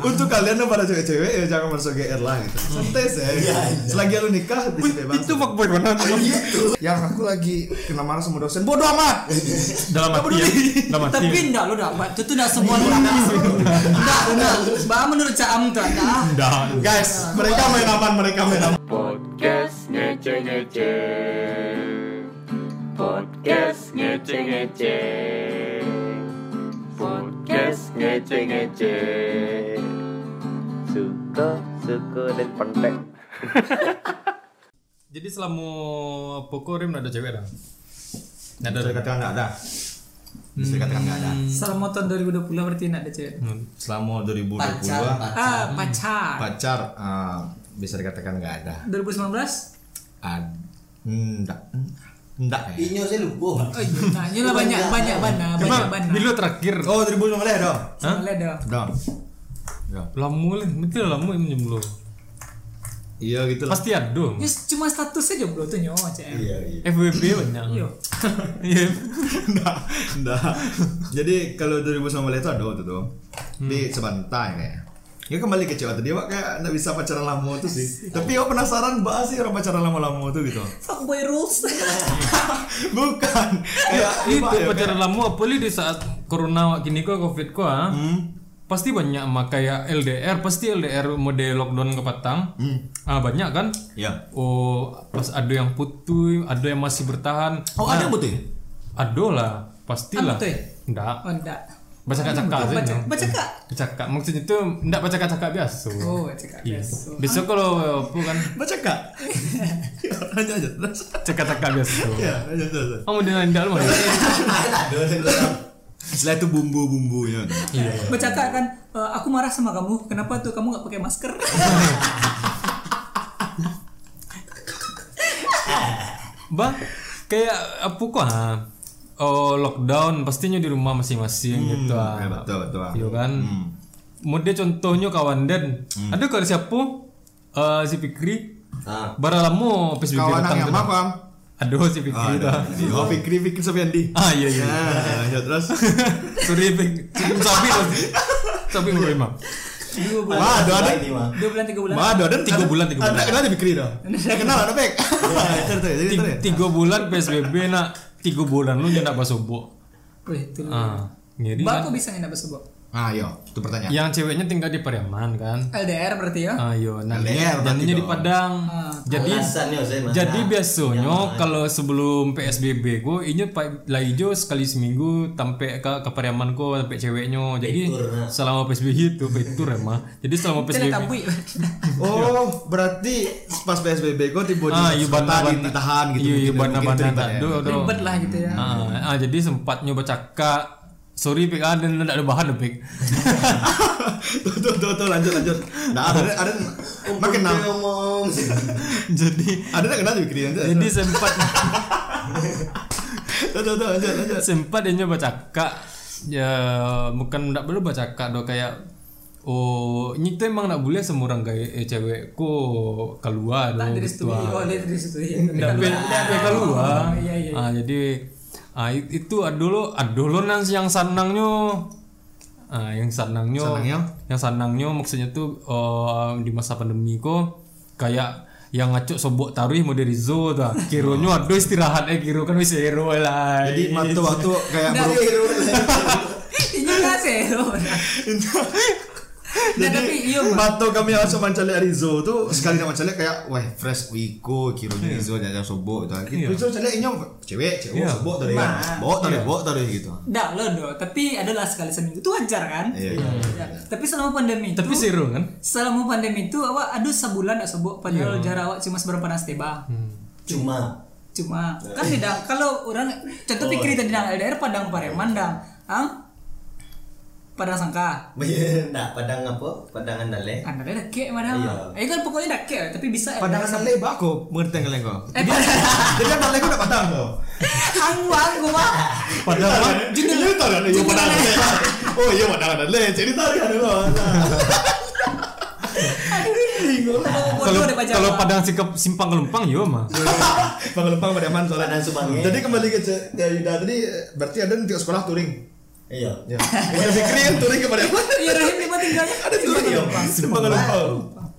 untuk kalian yang para cewek-cewek ya jangan masuk GR lah gitu. Santai sih. Selagi lu nikah Itu fuckboy mana tuh? yang aku lagi kena marah sama dosen bodoh amat. Dalam hati ya. Dalam hati. Tapi enggak lu dah, itu tuh enggak semua enggak. Enggak, enggak. Bah menurut Caam tuh enggak. Guys mereka main aman mereka main aman. Podcast ngece ngece Podcast ngece ngece Podcast ngece ngece Suka suka dan kontak Jadi selama pokok Rim ada cewek dah. Nggak bisa ada. dikatakan nggak ada bisa dikatakan nggak ada Selama tahun 2020 berarti enggak ada cewek. Hmm. selama 2020 Pacar, Ah, pacar. pacar ah, bisa dikatakan nggak ada 2019? Ad, enggak enggak ya Inyo saya lupa. Oh iya, nah, ini lah banyak banyak bana, banyak Emang bana. bilo terakhir. oh 2019 dah Soalnya ada. dah dah Lama lah, betul lama yang jomblo. iya gitu lah Pasti ada. Ya cuma statusnya jomblo tuh nyo, CM. iya iya FWB banyak. Iya. Iya. enggak enggak jadi kalau 2019 itu ada tuh tuh di sebentar kayak Ya kembali ke cewek tadi, Pak kayak nggak bisa pacaran lama tuh sih. Tapi aku penasaran bahas sih orang pacaran lama-lama tuh gitu. Fuckboy rules. Bukan. Kayak Itu ya, pacaran lama apalagi di saat corona wak gini kok covid kok ah. Pasti banyak mah kayak LDR, pasti LDR mode lockdown ke Patang. Ah banyak kan? Ya. Oh, pas ada yang putus, ada yang masih bertahan. Oh, ada yang betul ya? Ada lah, pastilah. Ya? Enggak. Oh, enggak. Baca cakak aja. Baca, no. baca kak. Cakak maksudnya itu enggak baca cakak biasa. Oh, baca kak. Iya. Biasa. Besok kalau apa kan Baca kak. Lanjut aja. cakak-cakak biasa. Ya, lanjut lanjut. Kamu di nandal mah. Setelah itu bumbu-bumbunya. Iya. Baca kak kan, "Eh, aku marah sama kamu. Kenapa tuh kamu nggak pakai masker? Bang, kayak apa kok ah? Oh, lockdown pastinya di rumah masing-masing gitu ah. Ya, betul betul. Iya kan? Mode contohnya kawan dan ada kalau siapa Eh, si Fikri Ah. bara lama PSBB Kawan datang yang apa? Aduh si Fikri dah. Oh, Fikri Fikri Sofiandi. Ah iya iya. Nah, lanjut terus. Sorry Fik, sapi tuh. Sapi ngomong emang. Dua bulan, Wah, ada ada. Mah. dua bulan tiga bulan. Wah, ada ada Tiga bulan, tiga bulan. Ada kenal di Fikri dah. Saya kenal ada Pek. Jadi Tiga, bulan PSBB nak tiga bulan lu jangan basobo. Wih, itu. Ah, ngiri kok bisa nggak besok? Ah, yo, itu pertanyaan. Yang ceweknya tinggal di Pariaman kan? LDR berarti ya? Ayo, nah LDR berarti jadinya di. Padang. Jadi Alasannya jadi biasanya kalau sebelum PSBB go ini hijau sekali seminggu sampai ke ke Pariaman ko sampai ceweknya. Jadi Fitur, nah. selama PSBB itu fitur emang. Jadi selama PSBB. Oh, berarti pas PSBB kok tiba Ah, iya di ditahan gitu. Iya, iya terlibat ya. Ribet lah gitu ya. Ah, ah, jadi sempat nyoba cakak. Sorry pik ah dan tidak ada bahan pik. tuh, tuh, tuh, tuh, lanjut, lanjut. Nah, ada, ada, makin Dia nam, ngomong. jadi ada yang kenal nanti. jadi sempat Tuh, tuh, tuh, lanjut, lanjut. sempat dia nyoba cakak ya bukan tidak boleh baca cakak do kayak oh ini tuh emang nak boleh semua orang kayak eh, cewekku keluar do Nah, dari ah. Oh, dari be- be keluar Oh, Iya, iya. ah jadi ah itu adolo adolo nang yang sanangnya ah yang sanangnya Sanangnya? yang sanangnya maksudnya tuh oh, di masa pandemi kok kayak yang ngacuk sobok taruh mau dari Zo tuh kironya aduh istirahat eh kiro kan wis hero lah. Jadi waktu waktu kayak baru Ini nggak sih. Tapi iya, Mbak. Mato kami langsung mencari Rizo tuh sekali nak mencari kayak wah fresh wiko kironya Rizo jangan sobok gitu. Rizo cari ini cewek cewek Iya. sobok tadi kan. Bawa tadi bawa tadi gitu. Nggak lo do, tapi adalah sekali seminggu itu wajar kan? Iya, iya. Ya. Tapi selama pandemi itu, tapi seru kan selama pandemi itu awak aduh sebulan nggak sebut padahal Iya. jarak awak cuma seberapa nasteba. Hmm. Cuma. Cuma kan tidak kalau orang contoh Oh, pikir iya. tadi LDR Padang Pareman dang, ang Padang Sangka. Nah, padang apa? Padangan dale. Anda ada kek mana? Iya. Eh kan pokoknya dak kek tapi bisa Padahal LDR sale aku mengerti kalian kok. Eh, Jadi kan sale kok padang kok. Anggu anggu mah. padahal Jadi itu kan iya padang sale. Oh iya padang sale. Jadi tadi kan lo. kalau kalau padang sikap simpang kelumpang yo mah Pengelempang pada aman soalnya. Padang Subang ya. Jadi kembali ke Yuda tadi berarti ada di sekolah touring. Iya. Ya. Fikri yang turun kepada apa? Iya Rahim di mana tinggalnya? Ada turun ya. Simpang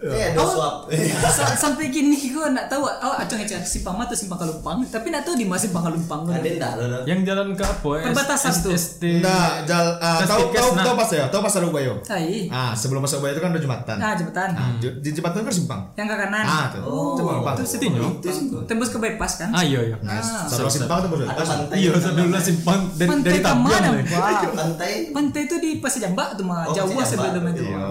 Eh, ada swap. Sa- sampai kini gue nggak tahu oh acung ngecek simpang mata simpang kalumpang tapi nggak tahu di mana simpang kalumpang Ada enggak lo? Yang jalan ke apa? ya? Perbatasan tuh. ST. Nah, jal, ah, tahu tahu tahu pas ya, tahu pasar Ubayo. Hai Ah, sebelum masuk Ubayo itu kan ada jembatan. nah jembatan Nah, di jembatan kan simpang. yang ke kanan Ah, tuh. oh Simpang itu simpang tembus ke bypass kan Ah iya iya. Nah, setelah simpang tuh baru Ada pantai. Iya, dulu simpang dari ke mana lah. Pak? Pantai. pantai itu di Pasir Jambak tuh mah Oh, jauh sebelum itu Iya,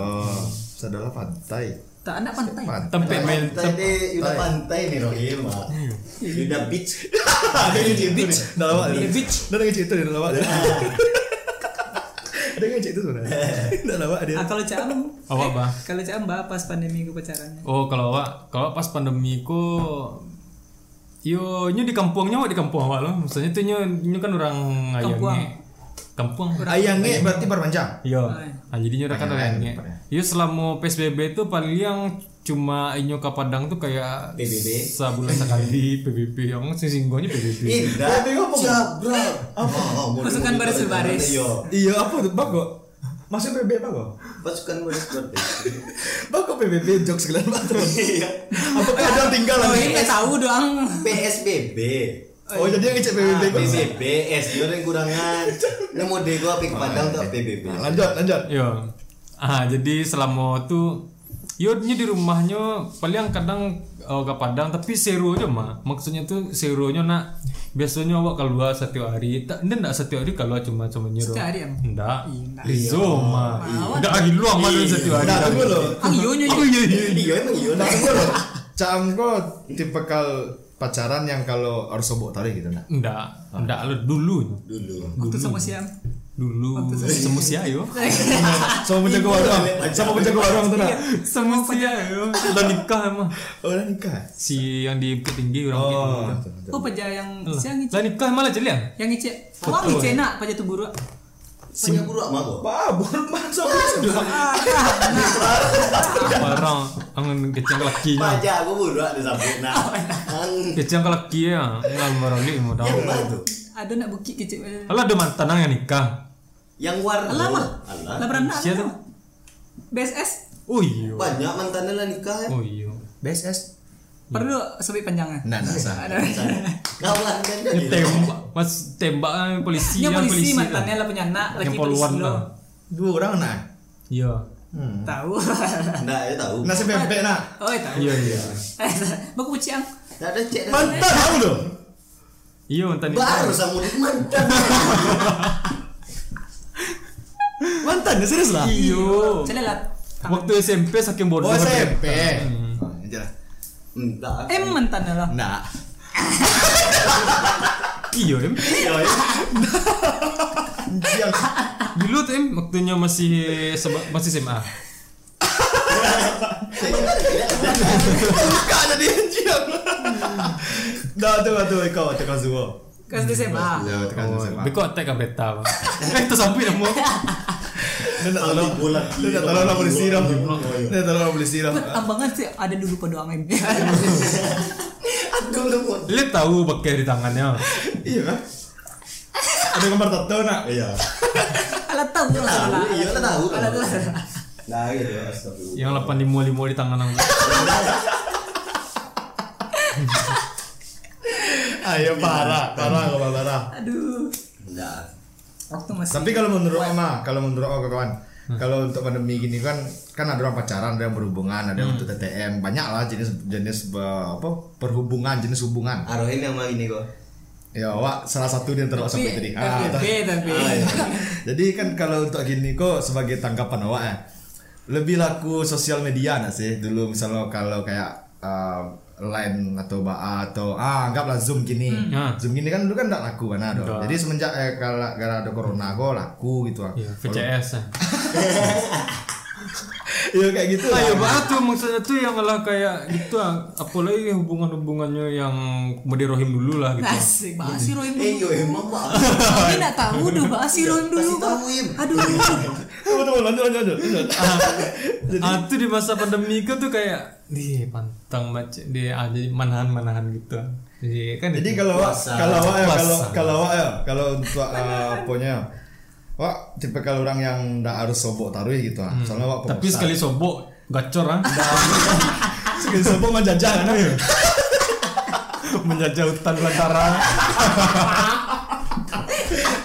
sedalah pantai. Tak ada pantai Pantai. Tempe main Pantai deh, udah pantai nih Rohim. Pak. Udah beach. Ada yang itu nih. Dalam awak. Iya, beach. Ada yang itu di dalam awak. Ada yang itu sebenarnya. Dalam awak dia. ah kalau Caam Awak bah. kalau Caam bah pas pandemi gue pacarannya Oh kalau awak kalau pas pandemi ku Yo, nyu di kampungnya di kampung awak loh. Maksudnya tuh nyu, nyu kan orang Kampung. Ayangnya. Kampung. Ayangnya berarti perpanjang. Iya. Ah, jadi nyu kan Ayang, orangnya. ayang. Yo selama PSBB itu paling yang cuma inyo ke Padang tuh kayak PBB. sebulan sekali PBB yang sing singgonya PBB. Indah. Jabra. Apa? Pasukan baris berbaris. Iya. Iya, apa tuh? Bago. Masuk PBB Bago. Pasukan baris berbaris. Bago PBB jokes kalian banget. Iya. Apa kadang tinggal oh lagi? ini nggak tahu doang PSBB. Oh, jadi yang ngecek PBB kok. PBB, S yo yang kurangan. Nemu deh gua pik padang tuh PBB. Lanjut, lanjut. Yo. Ah, jadi selama tuh yo nya di rumahnya paling kadang oh, ke Padang tapi serunya mah. Maksudnya tuh serunya nak biasanya awak keluar satu hari. Tak ndak satu hari keluar cuma cuma nyeru. Setiap hari? Ndak. Rizo mah. Ndak lagi luang mah satu hari. Nah, tunggu loh. ah iya iya Oh iya iya. Iya emang iya. Nah, tunggu loh. Cam kok tipe kal pacaran yang kalau harus sobok tarik gitu nah. Ndak, ndak lo dulu. Dulu. waktu sama siam Dulu semua si ayo. Sama penjaga warung. Sama penjaga warung tuh nah. Semua si ayo. Udah nikah emang. Oh, udah nikah. Si yang di Bukit Tinggi orang Oh. gitu. oh paja yang siang ngicek Lah nikah malah jeliang. yang ngicek wah ngicek nak paja tuh buruk Kecang di samping nah. Kecang ya. Mau tahu. ada nak Alah ada mantan yang nikah. Yang war. Alah mah Alah. lah beranak Siapa? lah. BSS Oh iya. Banyak mantannya lah nikah ya. Oh iya. BSS. Perlu sebut panjangnya Nah, nah, sah. Kawan kan jadi. Tembak, mas tembak eh, polisi yang polisi mantannya lah punya anak lagi polisi poluan lo lah. Dua orang nah. Iya. tahu Nah, ya tahu. Nasi pempek nah. oh tahu Iya iya. baku kucing ada cek. Mantan tahu loh. Iya mantan. Baru sama mantan. Mantan ya serius lah. Iyo. saya lihat Waktu SMP saking bodoh. Oh, SMP. Hmm. Oh, aja lah. Enggak. eh mantannya lah Nah. Iya em. Iya, ya. Yang Dulu tuh em waktunya masih seba- masih SMA. buka jadi anjing. Dah tuh tuh kau tekan semua. kas SMA tekan. Beko attack ka beta. Eh itu sampai dah nak tolong bola. Dia nak tolong lah polisi dah. Dia tolong lah polisi dah. Ambangan sih ada dulu pada angin Aduh, lu. Lihat tahu pakai di tangannya. Iya kan? Ada gambar tato nak? Iya. Alat tahu lah iya lah tahu. Alat tahu Nah, gitu. Astagfirullah. Yang 8 limo limo di tangan aku. Ayo parah, parah parah. aduh Enggak. Waktu masih Tapi kalau menurut Oma, kalau menurut Oma kawan, kalau untuk pandemi gini kan kan ada orang pacaran, ada yang berhubungan, ada yang untuk TTM, banyak lah jenis jenis eh, apa perhubungan, jenis hubungan. Arohin yang mau ini kok. Ya, wak salah satu di antara sampai tadi. Ah, FYP tapi Jadi kan kalau untuk gini kok sebagai tanggapan awak ya lebih laku sosial media nggak sih dulu misalnya kalau kayak uh, line atau ba atau ah anggaplah zoom gini Ah. zoom gini kan dulu kan nggak laku kan ada jadi semenjak eh, kalau gara ada corona kok laku gitu ah. Iya, VCS. ah. Iya kayak gitu lah. Ayo banget tuh maksudnya tuh yang lah kayak gitu ah. apalagi hubungan-hubungannya yang mode rohim dulu lah gitu. asik bahas si Rohim Eh, dulu yo emang Pak. Kami nak tahu dulu bahas si Rohim dulu tahu, aduh Tunggu tunggu lanjut lanjut lanjut. lanjut. ah tuh di masa pandemi kan tuh kayak di pantang macam di ah, jadi manahan-manahan gitu. Jadi kan Jadi itu. kalau Puasa. kalau awak ya kalau kalau awak ya kalau untuk uh, apanya Wah, tipe kalau orang yang ndak harus sobok taruh gitu ah. Soalnya wak Hmm. Tapi sekali sobok gacor ah. sekali sobok menjajah kan. Menjajah hutan belantara.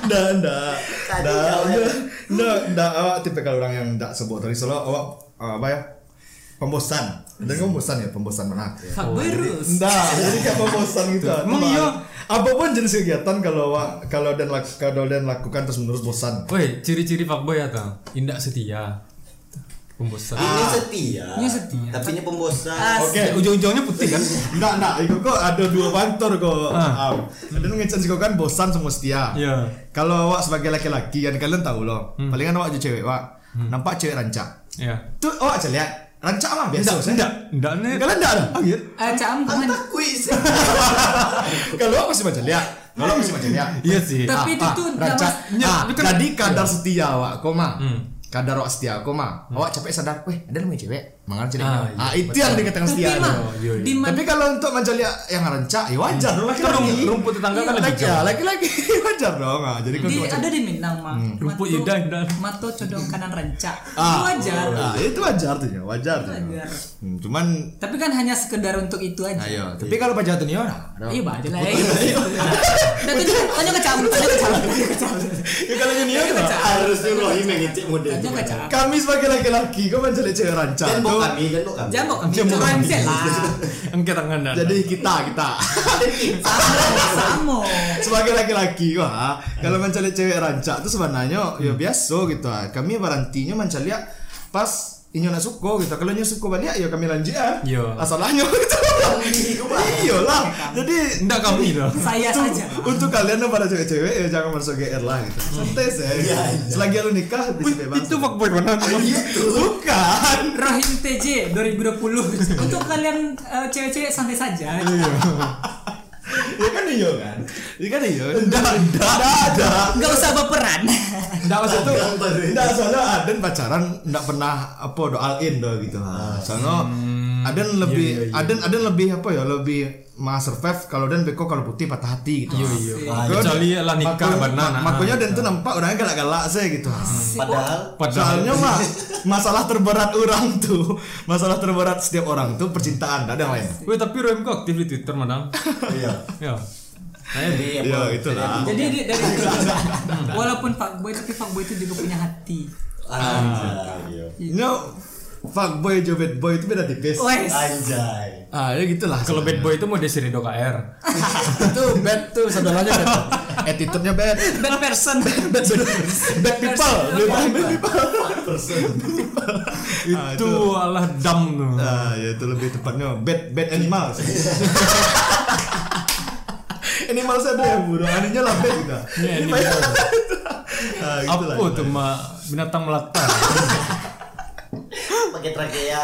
Ndak, ndak. Ndak, ndak, ndak awak tipe kalau orang yang ndak sobok taruh soalnya awak ah, apa ya? Pembosan. Dan kamu bosan ya, pembosan mana? Fuckboy Rus. Enggak, jadi kayak pembosan gitu. Emang iya? Apa pun jenis kegiatan kalau kalau dan lak- kalau dan lakukan terus menerus bosan. Woi, ciri-ciri fuckboy atau indak setia. Pembosan. Ini setia. Ini setia. Tapi ini pembosan. As- Oke. Ujung-ujungnya putih kan? Enggak, enggak, itu kok ada dua faktor kok. Ah. Ah. Dan ngecen sih kok kan bosan sama setia. Iya. Kalau awak sebagai laki-laki kan kalian tahu loh. Palingan awak jadi cewek, Wak. Nampak cewek rancak. Iya. Tuh awak aja lihat. Rancak mah biasa. Enggak, saya. enggak, enggak nih. Kalian enggak ada? Iya. Eh, Cam, kamu Tak kuis. Kalau awak masih baca lihat. Kalau masih baca lihat. Iya sih. Tapi itu Ah, tuh rancak. nama- Ah, jadi kadar setia awak, koma. Hmm. Kadar awak setia, koma. Awak capek sadar, weh, ada namanya cewek. Mangan cewek. Ah, Ah, iya, itu yang dikatakan setia. iya, iya. Tapi kalau untuk menjadi yang rancak, ya wajar dong Kan laki-laki. rum- rumput tetangga kan lebih ya, jauh. laki-laki wajar dong. Ah, jadi kalau di ada di Minang mah. Rumput Mato- indah, indah. Mato codong kanan rancak. Ah, Wajar. Ah, itu wajar tuh ya, wajar. tuh. Wajar. Hmm, cuman Tapi kan hanya sekedar untuk itu aja. ayo, tapi kalau pajak tuh nih orang. Iya banget lah. Dan tanya ke Cam, tanya ke Cam, tanya ke Cam. Ya kalau ini Cam. Harusnya Rohim yang ngecek model. Kami sebagai laki-laki kau menjadi cewek rancak Kami, tangan. Jadi kita kita Sama, sama. sebagai laki-laki wah kalau mencari cewek rancak tuh sebenarnya ya biasa gitu. Kami barantinya mencari pas inyo nak suko gitu. Kalau inyo suko balik ya kami lanjut ah. Iya. Asalnya gitu. Iya lah. Jadi Enggak kami dah. Saya saja. Untuk kalian yang pada cewek-cewek ya jangan masuk GR lah gitu. Santai sih. Selagi lu nikah bisa bebas. Itu fuckboy mana? bukan. Rahim TJ 2020 untuk kalian eh, cewek-cewek santai saja. Kan iya kan. Ya kan iya. Enggak, enggak, ada. Enggak usah baperan. Enggak maksud tuh. Enggak soalnya Aden pacaran enggak pernah apa do all in do gitu. Ha. Soalnya Aden lebih Aden Aden lebih apa ya lebih mah survive kalau Dan beko kalau putih patah hati gitu. Iya iya. Kalau Kecuali lah nikah makanya- benar. mak- Makanya Dan tuh nampak orangnya galak-galak saya gitu. Padahal Soalnya mah masalah terberat orang tuh, masalah terberat setiap orang tuh percintaan, ada yang lain. Weh tapi Roem kok aktif di Twitter madang. iya. Ya. Jadi Iya, itulah. Jadi di- dari walaupun fuckboy tapi fuckboy itu juga punya hati. Anjay. No, fuckboy jo bad boy itu beda tipis. Wes. Anjay. Ah, ya gitulah. Kalau bad boy itu mau Desiree Doka R. itu bad tuh saudaranya bad. Attitude-nya bad. Bad person. Bad, bad, bad people. Bad people. Ah, Itu alah dam tuh. Ah, ya itu lebih tepatnya bad bad animal. animal saya ada yang burung, aninya lah bad gitu. Ini Ini animal. Ah. Apa tuh mah binatang melata? Pakai trakea.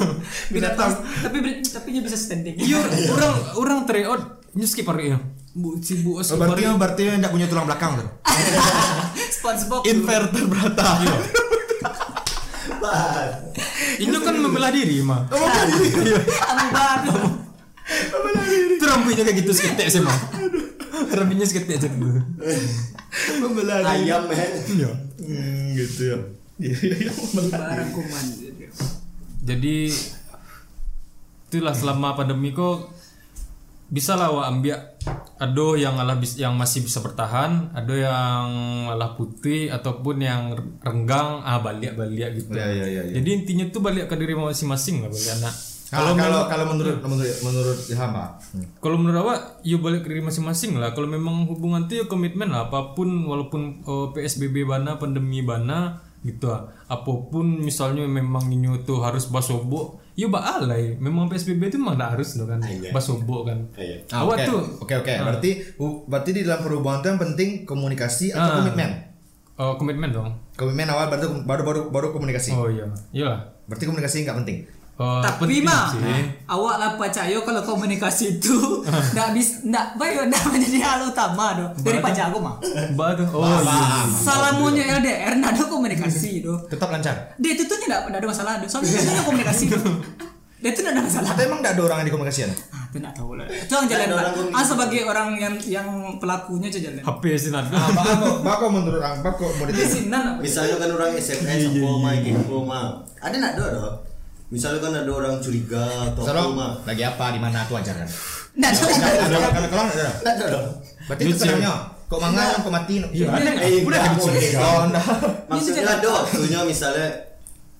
Binatang. tapi tapi dia bisa standing. Iya orang orang teriot nyuski pari ya. Bu si bu Oh, berarti berarti enggak punya tulang belakang tuh. SpongeBob. Inverter berata. Ini kan membelah diri mah. Anu baru. Itu rambutnya kayak gitu seketek sih mah. Rambutnya seketek aja dulu. Membelah diri. Ayam men. Iya. Hmm, gitu ya. Iya, iya, iya, membelah Barang kuman. Jadi itulah selama pandemi kok bisa lah wa ambil ada yang alah bis- yang masih bisa bertahan, ada yang malah putih ataupun yang renggang ah balik balik gitu. Ya, ya, ya, ya. Jadi intinya tuh balik ke diri masing-masing lah balik anak. Kalau kalau kalau menurut menurut menurut Ilham Pak. Kalau menurut awak, yuk balik ke diri masing-masing lah. Kalau memang hubungan tuh ya komitmen lah. Apa pun walaupun oh, PSBB bana, pandemi bana, gitu ah. Apa pun misalnya memang ini tuh harus basobo, yuk alay. Memang PSBB itu memang tak harus loh kan, Iya. basobo kan. Iya. Ah, awak oke. tuh, Oke oke. Berarti hu- berarti di dalam perhubungan itu yang penting komunikasi atau Ah. komitmen. oh, komitmen dong. Komitmen awal baru baru baru, baru komunikasi. Oh iya, iya. Berarti komunikasi nggak penting. Oh, Tapi penting mah sih. awak lah percaya kalau komunikasi itu nggak bisa nggak baik nggak menjadi hal utama doh dari pajak aku mah. Mbak tuh. Oh iya. Salamunya LDR nggak ada komunikasi doh. Tetap lancar. Dia itu tuh nggak nggak ada masalah doh. Soalnya ada komunikasi doh. Dia tuh nggak ada masalah. Atau emang nggak ada orang yang dikomunikasikan? Ah, Itu enggak tahu lah. Itu yang jalan. Orang Ah sebagai orang yang yang pelakunya aja jalan. HP sih nada Ah, bako, menurut orang, bako mau Di ditanya. Misalnya kan orang SMS apa main info mah. Ada nak ada ada. Misalnya kan ada orang curiga atau apa Sarong, mah. lagi apa di mana tuh ajar kan? Enggak ada. Ada kalau kalau ada. Ada ada. Berarti itu sebenarnya kok mangan kok mati. Iya, ada. Eh, udah habis. boleh. Oh, enggak. Maksudnya ada waktunya misalnya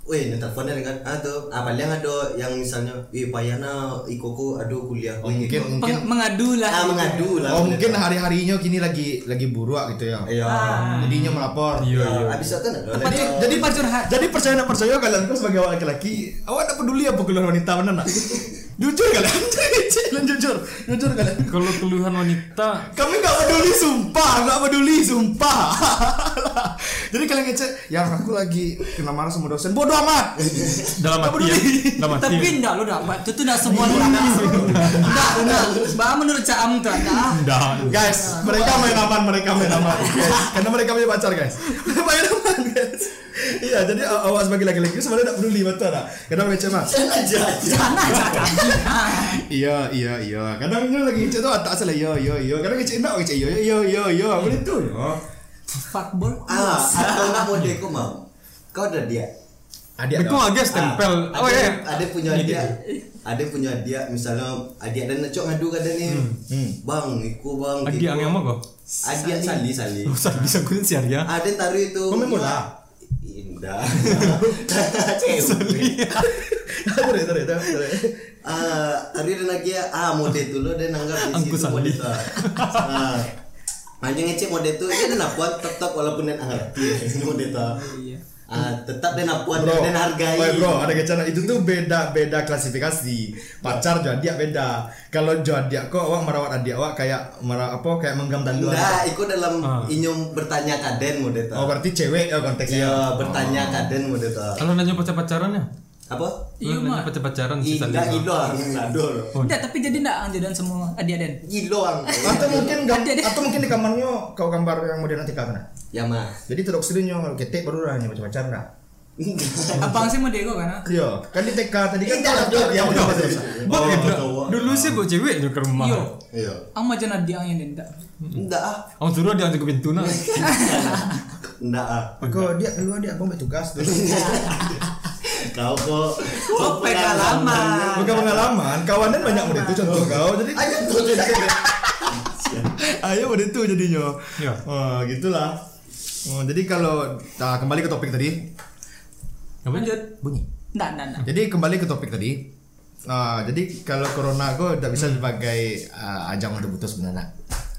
Weh, ini teleponnya dengan ah tuh, ah paling ada yang misalnya, eh payahna ikoko aduh kuliah. Oh, mungkin Peng- mungkin mengadu lah. ah mengadu lah. Oh mungkin hari-harinya kini lagi lagi buruk gitu ya. Iya. Jadinya melapor. Iya Ya, iya Habis itu kan. Jadi jadi curhat. Jadi percaya nak percaya kalian kau sebagai laki-laki, awak tak peduli apa keluar wanita mana nak? jujur kalian, kalian jujur, jujur kalian. Kalau keluhan wanita Kami nggak peduli sumpah, nggak peduli sumpah. Jadi kalian ngecek, yang aku lagi kena marah sama dosen, bodoh amat. dalam hati ya dalam hati Tapi enggak lu enggak, itu enggak semua lu enggak. Enggak, enggak. Bah menurut Caam tuh enggak. Guys, mereka main aman, mereka main aman, guys. Karena mereka punya pacar, guys. main aman, guys. Iya, jadi aw- awak sebagai laki-laki sebenarnya tidak peduli betul tak? Kadang ngecek mah. aja. Jangan aja kan. Iya, iya, iya. Kadang dia lagi ngecek tu ah, tak salah. Iya, iya, iya. Kadang ngecek nak ngecek iya, iya, iya, iya. Boleh tu ya. Fuckboy. Ah, atau enggak mau deko mau. Kau ada dia. Adik Aku agak stempel. Ah, Oh ada, ya. ada punya dia. Ada punya dia misalnya adik dan cok ngadu kadang ni. Bang, iku bang. Adik yang apa kau? Adik Sali Sali. Usah bisa kun siar ya. Ada yang taruh itu. Kau main bola? Indah. Cewek. Tarik, tarik, tarik. Ah, taruh dan lagi ah mode tu lo dan anggap di situ mode tu. Ah. Hanya ngecek mode tu dia dan napuan tetap walaupun dan ngerti mode tu. Iya. Ah, tetap dan napuan Bro, dan hargai. Woi, bro, ada kecana itu tuh beda beda klasifikasi. Pacar jadi beda. Kalau jadi kok awak merawat adik awak kayak marah apa kayak menggam tandu. Enggak, ikut dalam Ah. inyum bertanya kaden mode tu. Oh, berarti cewek ya konteksnya. Iya, bertanya kaden mode tu. Kalau nanya pacar pacarannya, Apa? Iya mah. pacar pacaran si Indah Salih. giloang, nadol. Enggak, tapi jadi enggak anjudan semua adik Den. Giloang. Atau mungkin deh. atau mungkin di kamarnya kau gambar yang model nanti kena. Ya mas. Jadi tidak sedihnya kalau ketek baru lah pacar pacar nah. Abang sih mau dego kan? Iya, kan di TK tadi kan Tidak, kau tidak, ya tidak. udah terus. Dulu sih bawa ceweknya ke rumah. Iya. Iya. Ang majan adik yang enggak. Enggak ah. Aku suruh dia ke pintu nak. Enggak ah. Aku dia dulu dia abang tugas dulu. Kau kok Oh, pengalaman. Bukan pengalaman, kawanan banyak murid itu contoh kau. Jadi Ayo tuh ayo murid itu jadinya. Iya. Oh, gitulah. Oh, jadi kalau nah, kembali ke topik tadi, Apa? Lanjut. bunyi. Enggak, enggak, enggak. Jadi kembali ke topik tadi. Nah, jadi kalau corona aku tidak bisa sebagai uh, ajang untuk putus sebenarnya.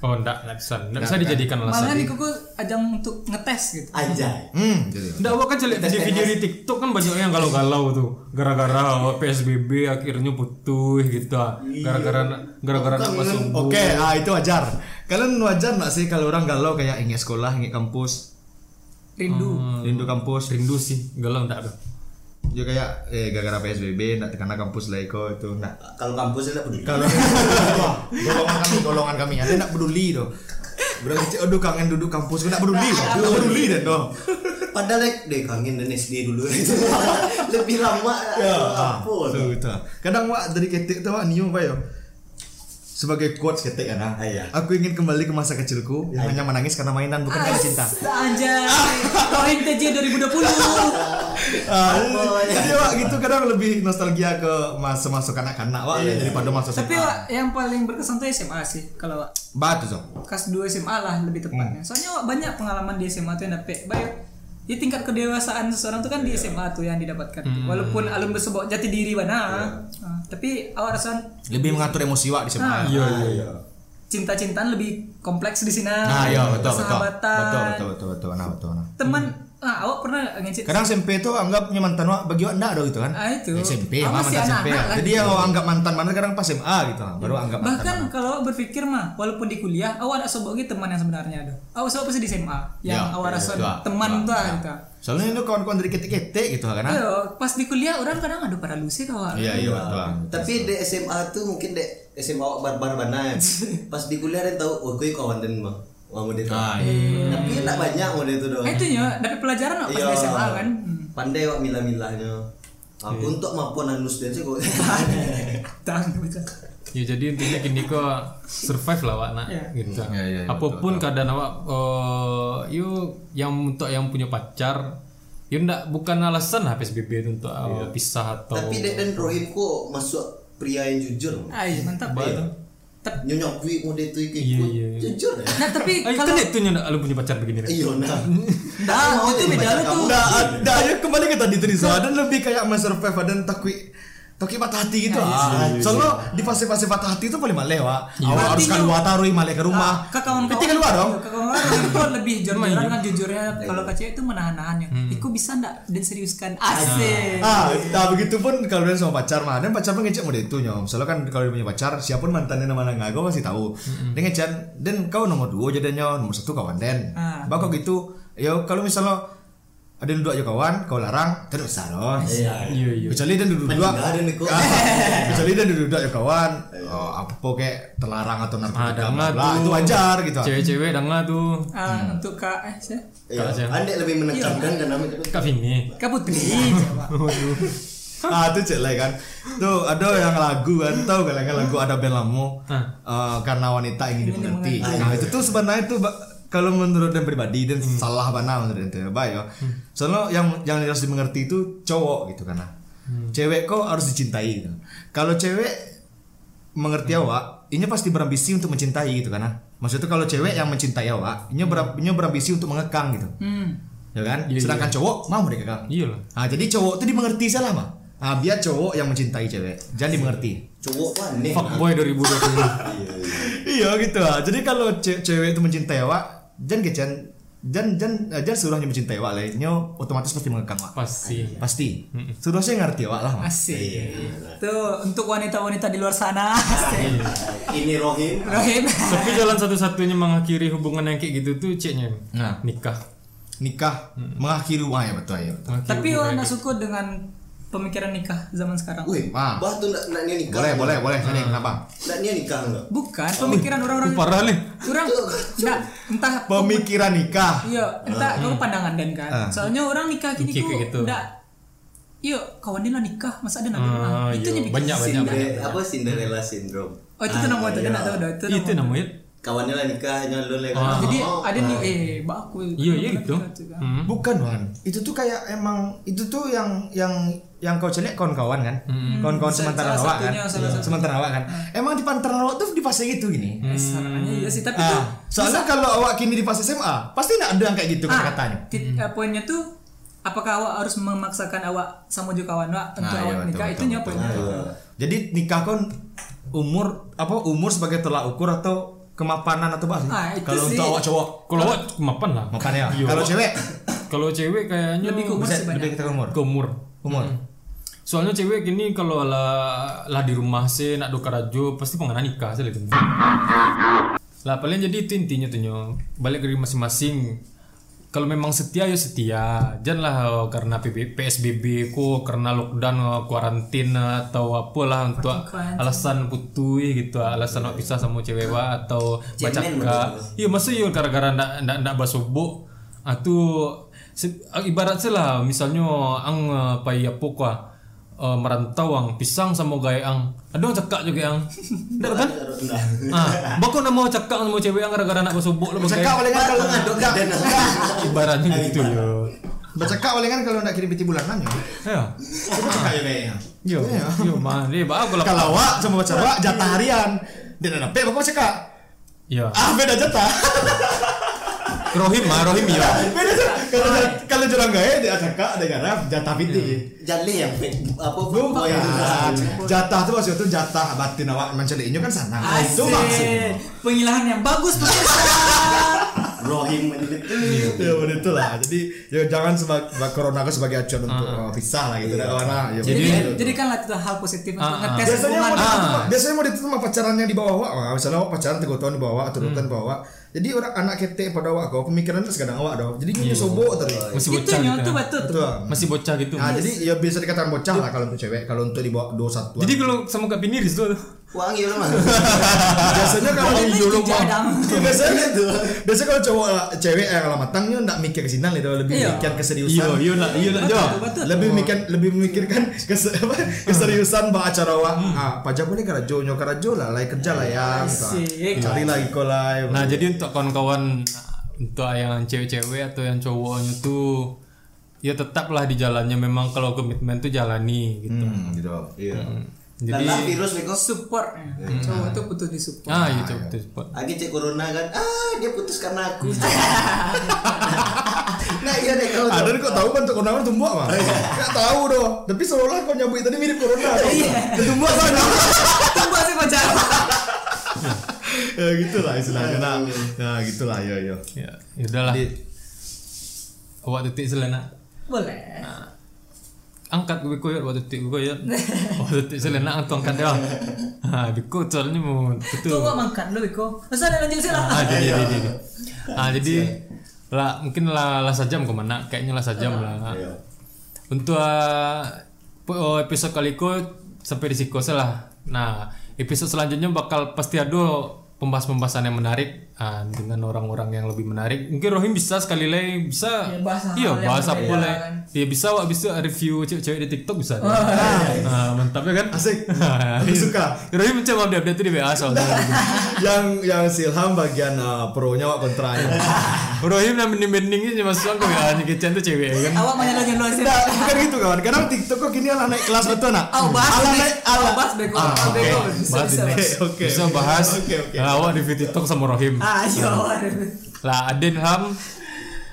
Oh, enggak, enggak bisa. Enggak bisa dijadikan Malah alasan. nih kuku ajang untuk ngetes gitu. aja. Hmm. Enggak, kan lihat di video di TikTok kan banyak yang galau-galau tuh. Gara-gara PSBB akhirnya putus gitu. ah. Gara-gara gara-gara nak masuk. Oke, ah itu wajar. Kalian wajar nggak sih kalau orang galau kayak ingin sekolah, ingin kampus, Rindu. rindu kampus, Rindu sih, galau enggak ada. Ya kayak eh gara-gara PSBB nggak karena kampus lah iko itu nah Kalau kampus tidak peduli. kalau golongan kami golongan kami ada nggak peduli tuh berarti aduh kangen duduk kampus nggak peduli nggak peduli deh tuh Padahal dek, dek kangen dan SD dulu. Lebih lama. ya Apa? tuh itu kadang wak dari ketik tuh wak niu pak yo sebagai quotes ketik kan ah. Ah, iya. aku ingin kembali ke masa kecilku yang hanya menangis karena mainan bukan karena cinta Anjay. Kau NTJ 2020. Ah, jadi wak gitu kadang lebih nostalgia ke masa-masa kanak-kanak wak daripada masa Tapi SMA. Wak, yang paling berkesan tuh SMA sih kalau Wak. batu so kelas 2 SMA lah lebih tepatnya. Soalnya Wak, banyak pengalaman di SMA tuh yang dapet baik ya tingkat kedewasaan seseorang tuh kan di SMA tuh yang didapatkan tuh. walaupun alum bersebuah jati diri mana Ah, tapi awak rasa lebih mengatur emosi wak di SMA Ah. Iya, iya, iya. cinta-cintaan lebih kompleks di sini Nah, iya betul betul. Persahabatan. Betul betul betul betul. Nah, betul nah. teman ah awak pernah ngecek Kadang SMP tuh anggapnya mantan wak bagi wak enggak dong gitu kan. Ah, itu. SMP, Ah, mantan SMP. ya. Jadi yang awak anggap mantan mana kadang pas SMA gitu baru anggap mantan. bahkan kalau awak berpikir mah walaupun di kuliah awak ada sebut gitu teman yang sebenarnya ada awak sebut pasti di SMA yang Ya, awak rasa itu, teman itu, tuh ya. gitu Soalnya itu kawan-kawan dari ketek-ketek gitu kan. Iya, pas di kuliah orang kadang aduh pada lu sih kawan. Iya iya betul. Tapi di SMA tuh mungkin di SMA barbar mana Pas di kuliah dia tahu, oh gue kawan dan mah. Wah, mau dia tahu. Ah, iya. Tapi enggak banyak mau itu doang. Itu ya, dapat pelajaran nggak pas Iya. SMA kan. Hmm. Pandai wak milah-milahnya. Aku untuk mampuan anus dan sih kok. Tahan betul. Ya jadi intinya gini kok survive lah wak nak Iya. gitu. Iya, iya, iya, Apa pun keadaan awak eh yuk yang untuk yang punya pacar ya ndak bukan alasan lah PSBB itu untuk awak pisah atau Tapi dan Rohim kok masuk pria yang jujur. Ah, iya, mantap. Tep- Nyonya kui mau Iya, iya, iya. jujur ya. Nah, tapi Ah, kalau kan itu nyonya lu punya pacar begini. Iya nah. Nah, itu beda lu tuh. Nah, ada ya kembali ke tadi Riza. Dan lebih kayak Mas Survive dan takwi takwi patah hati gitu. ah. Soalnya di fase-fase patah hati itu paling maleh, Wak. Awak harus Berarti keluar taruh maleh ke rumah. ke kawan-kawan Berarti keluar dong. ke kawan-kawan itu lebih jujur-jujuran kan jujurnya kalau cewek itu menahan-nahannya Iku bisa ndak dan seriuskan asik Ah, nah begitu pun kalau dia sama pacar mah, dan pacar mah ngecek mau itu nyom. Soalnya kan kalau dia punya pacar, siapa pun mantannya nama nggak gue pasti tahu. Dia ngecek, dan kau nomor dua jadinya nomor satu kawan den. Ah. Bakal gitu, ya kalau misalnya ada yang dua aja kawan, kau larang, terus bisa dong. Iya iya. Kecuali dan duduk dua, kecuali dan duduk dua ya kawan, oh, apa kayak terlarang atau narkotika, dah bla, nggak bla, tuh. itu wajar gitu. Cewek-cewek nggak tuh. Ah, untuk kak eh saya Iya. Kak, Andek lebih menekankan kan namanya Kak Vini. kak putri ah itu cek lah kan tuh ada yang lagu kan tahu kan yang lagu ada band Ah. eh, karena wanita ingin dimengerti nah itu tuh sebenarnya itu ba- kalau menurut dan pribadi dan salah mana menurut dan baik ya soalnya yang yang harus dimengerti itu cowok gitu karena cewek kok harus dicintai gitu kalau cewek mengerti awak ini pasti berambisi untuk mencintai gitu karena maksudnya kalau cewek yang mencintai awak ini, ber, ini berambisi untuk mengekang gitu hmm. ya kan sedangkan cowok mau dikekang Iya lah. Nah, jadi cowok tuh dimengerti salah mah. Nah, biar cowok yang mencintai cewek, jangan dimengerti. cowok aneh. Fuckboy 2020. Iya, iya. iya gitu lah. Jadi kalau ce- cewek itu mencintai awak, jangan kecen, jangan jangan eh, jangan suruhnya mencintai awak lainnya otomatis pasti mengekang awak. Pasti. Pasti. Suruh saya ngerti awak lah. Mas. asik tuh untuk wanita-wanita di luar sana asik Ini Rohim. Rohim Tapi jalan satu-satunya mengakhiri hubungan yang kayak gitu tuh ceknya Nah. nikah. Nikah mengakhiri wah ya betul ya. betul. Tapi nggak yang suka dengan pemikiran nikah zaman sekarang Wih, Ah. bah tuh nak nak nikah. Boleh, boleh, boleh. Ini kenapa? Nak nia nikah enggak? bukan pemikiran orang-orang kayak- Parah nih. orang nggak entah Pemikiran nikah. Iya, entah kalau pandangan dan kan. Ah. Soalnya orang nikah gini tuh gitu. enggak Iya, kawan dia lah nikah, masa ada nabi Ah, itu iya. Banyak, banyak, dah. Eh, apa Cinderella syndrome? Oh itu tuh nama itu, tahu dah itu. Itu nama. namanya. Kawannya lah nikah nyalon lagi. Ah. Jadi Oh, ada nih eh mbak aku. Iya iya gitu. Hmm. Bukan Wan, itu tuh kayak emang itu tuh yang yang yang kau celek kawan-kawan kan, kawan-kawan Salah sementara awak kan, salah satu. sementara awak kan. Emang di pantaran awak tuh di fase gitu gini. Eh, sarannya iya sih, tapi tuh Ah, soalnya kalau awak kini di fase SMA, pasti nggak ada yang kayak gitu ah, kata-katanya. tit- eh, poinnya tuh apakah awak harus memaksakan awak sama juga kawan awak untuk Nah, iya, awak betul, nikah betul, itu nya betul. poinnya. Jadi nikah kon umur apa umur sebagai tolak ukur atau kemapanan atau apa sih? Ah, Kalau sih. untuk awak cowok, Kalau awak mapan lah. mapan ya. Iya. Kalau cewek Kalau cewek kayaknya Lebih ke umur bisa sih banyak. lebih kita ke umur. ke umur. Umur. Soalnya cewek gini kalau lah lah di rumah sih nak do karajo pasti pengen nikah sih itu. Lah paling jadi itu intinya tuh nyo. Balik dari masing-masing. Kalau memang setia ya setia. Janganlah oh, karena PSBB ku karena lockdown karantina atau apalah untuk alasan putui gitu alasan nak pisah sama cewek wa atau baca. Iya masa iya gara-gara ndak ndak ndak basobok atau ibarat lah misalnya ang apa kwa uh, merantau ang. Pisang sama gaya ang. Ada yang cakak juga ang. Ndak kan? Ah bako nak mau cakak sama cewek ang gara-gara nak basobok lo Cekak paling kan kalau enggak ibaratnya gitu yo Bercekak paling kan kalau enggak kirim peti bulanan ya. ya. Cekak ya kayaknya. yo yo mah dia lah Kalau awak sama awak jatah harian. Dia udah dapet bakal cekak. ya. Ah beda jatah. rohim mah rohim ya beda jatah. Kalau kalau jurang gaya dia cekak dia garap jatah piti. Jali yang apa iya. Jatah tuh maksudnya tuh jatah batin awak mencelinya kan sana. Itu maksudnya. Pengilahan yang bagus pemirsa. Rohim itu. Ya bener itu lah. Jadi ya jangan sebagai corona aku sebagai acuan untuk uh, pisah lah gitu. Kawan lah. Ya, Jadi bener. jadikanlah itu hal positif untuk Ah, ah. ngetes biasanya mau ditutup, Ah. biasanya mau ditutup sama pacarannya di bawah awak. Misalnya awak pacaran tiga tahun di bawah atau dua tahun di bawah. Jadi orang anak ketek pada awak kau pemikirannya sekadang awak dong. Jadi. Masih Itu bocah nyo gitu. ya. betul tuh. Betul. Masih bocah gitu. Nah, jadi ya bisa dikatakan bocah lah kalau untuk cewek, kalau untuk di bawah 21 Jadi kalau sama Kak Pini Rizdo tuh. Wangi lah mah. biasanya kalau Wangi di dulu, Mah. biasanya tuh biasanya kalau cowok cewek yang lama matangnya enggak mikir ke sini gitu lebih Iya. mikir Iya, keseriusan iya lah, iya lah, Betul, Jo. tuh, betul. lebih mikir lebih memikirkan apa, keseriusan bah acara wa ah pajak boleh karajo nyo karajo lah lai kerja lah ya gitu. Cari lagi kau lah Nah, jadi untuk kawan-kawan untuk yang cewek-cewek atau yang cowoknya tuh ya tetaplah di jalannya memang kalau komitmen tuh jalani gitu. hmm, gitu iya Dan Jadi lah virus Beko. Support. Cowok tuh butuh di support. ah gitu betul betul. Lagi cek corona kan, ah dia putus karena aku. nah iya deh kalau ada kok tahu bentuk corona tumbuk mah nggak tahu doh tapi seolah kau nyambut tadi mirip corona Iya. tumbuk sana Tunggu sih pacar. ya gitulah istilahnya nah, nah gitulah ya ya Ya, ya udahlah. Awak titik selena. Boleh. Angkat gue koyot waktu titik gue ya. Oh titik selena aku angkat dia. Ah, biko soalnya mau Tuh betul. gua mangkat lu Biko. Masa ada lanjut sih lah. Ah, jadi jadi jadi. Ah, jadi lah mungkin lah lah sajam ke mana? Kayaknya lah sajam lah. Iya. Untuk uh, oh, episode kali ko sampai di situ lah. Nah, episode selanjutnya bakal pasti ada pembahasan-pembahasan yang menarik ah, dengan orang-orang yang lebih menarik. Mungkin Rohim bisa sekali lagi bisa Ya, iya yang bahas apa berbeda boleh. kan. Iya bisa wak bisa review cewek-cewek di TikTok bisa. Ah, mantap ya kan? Asik. Aku suka. Rohim coba update-update di WA soalnya. yang yang silham bagian uh, pro-nya wak kontranya Rohim yang mending-mendingnya cuma soal kok ya kecen tuh cewek ya kan. Awak nyala sih. Bukan gitu kawan. Kadang TikTok kok gini ala naik kelas betul nak. Oh, bahas ala naik Oh, ala. bahas. Ah, Oh, oke. Bisa, Bahas. Oke. Bisa bahas. Oke, oke. Nah, awak review TikTok sama Rohim. Ah, iya. Lah Adin Ham.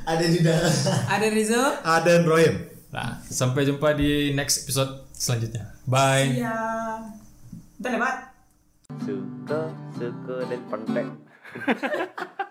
Ada di dalam. Ada Rizzo. Aden Rohim. Nah, sampai jumpa di next episode selanjutnya. Bye. Iya. Ntar lewat. Suka, suka dan pandai.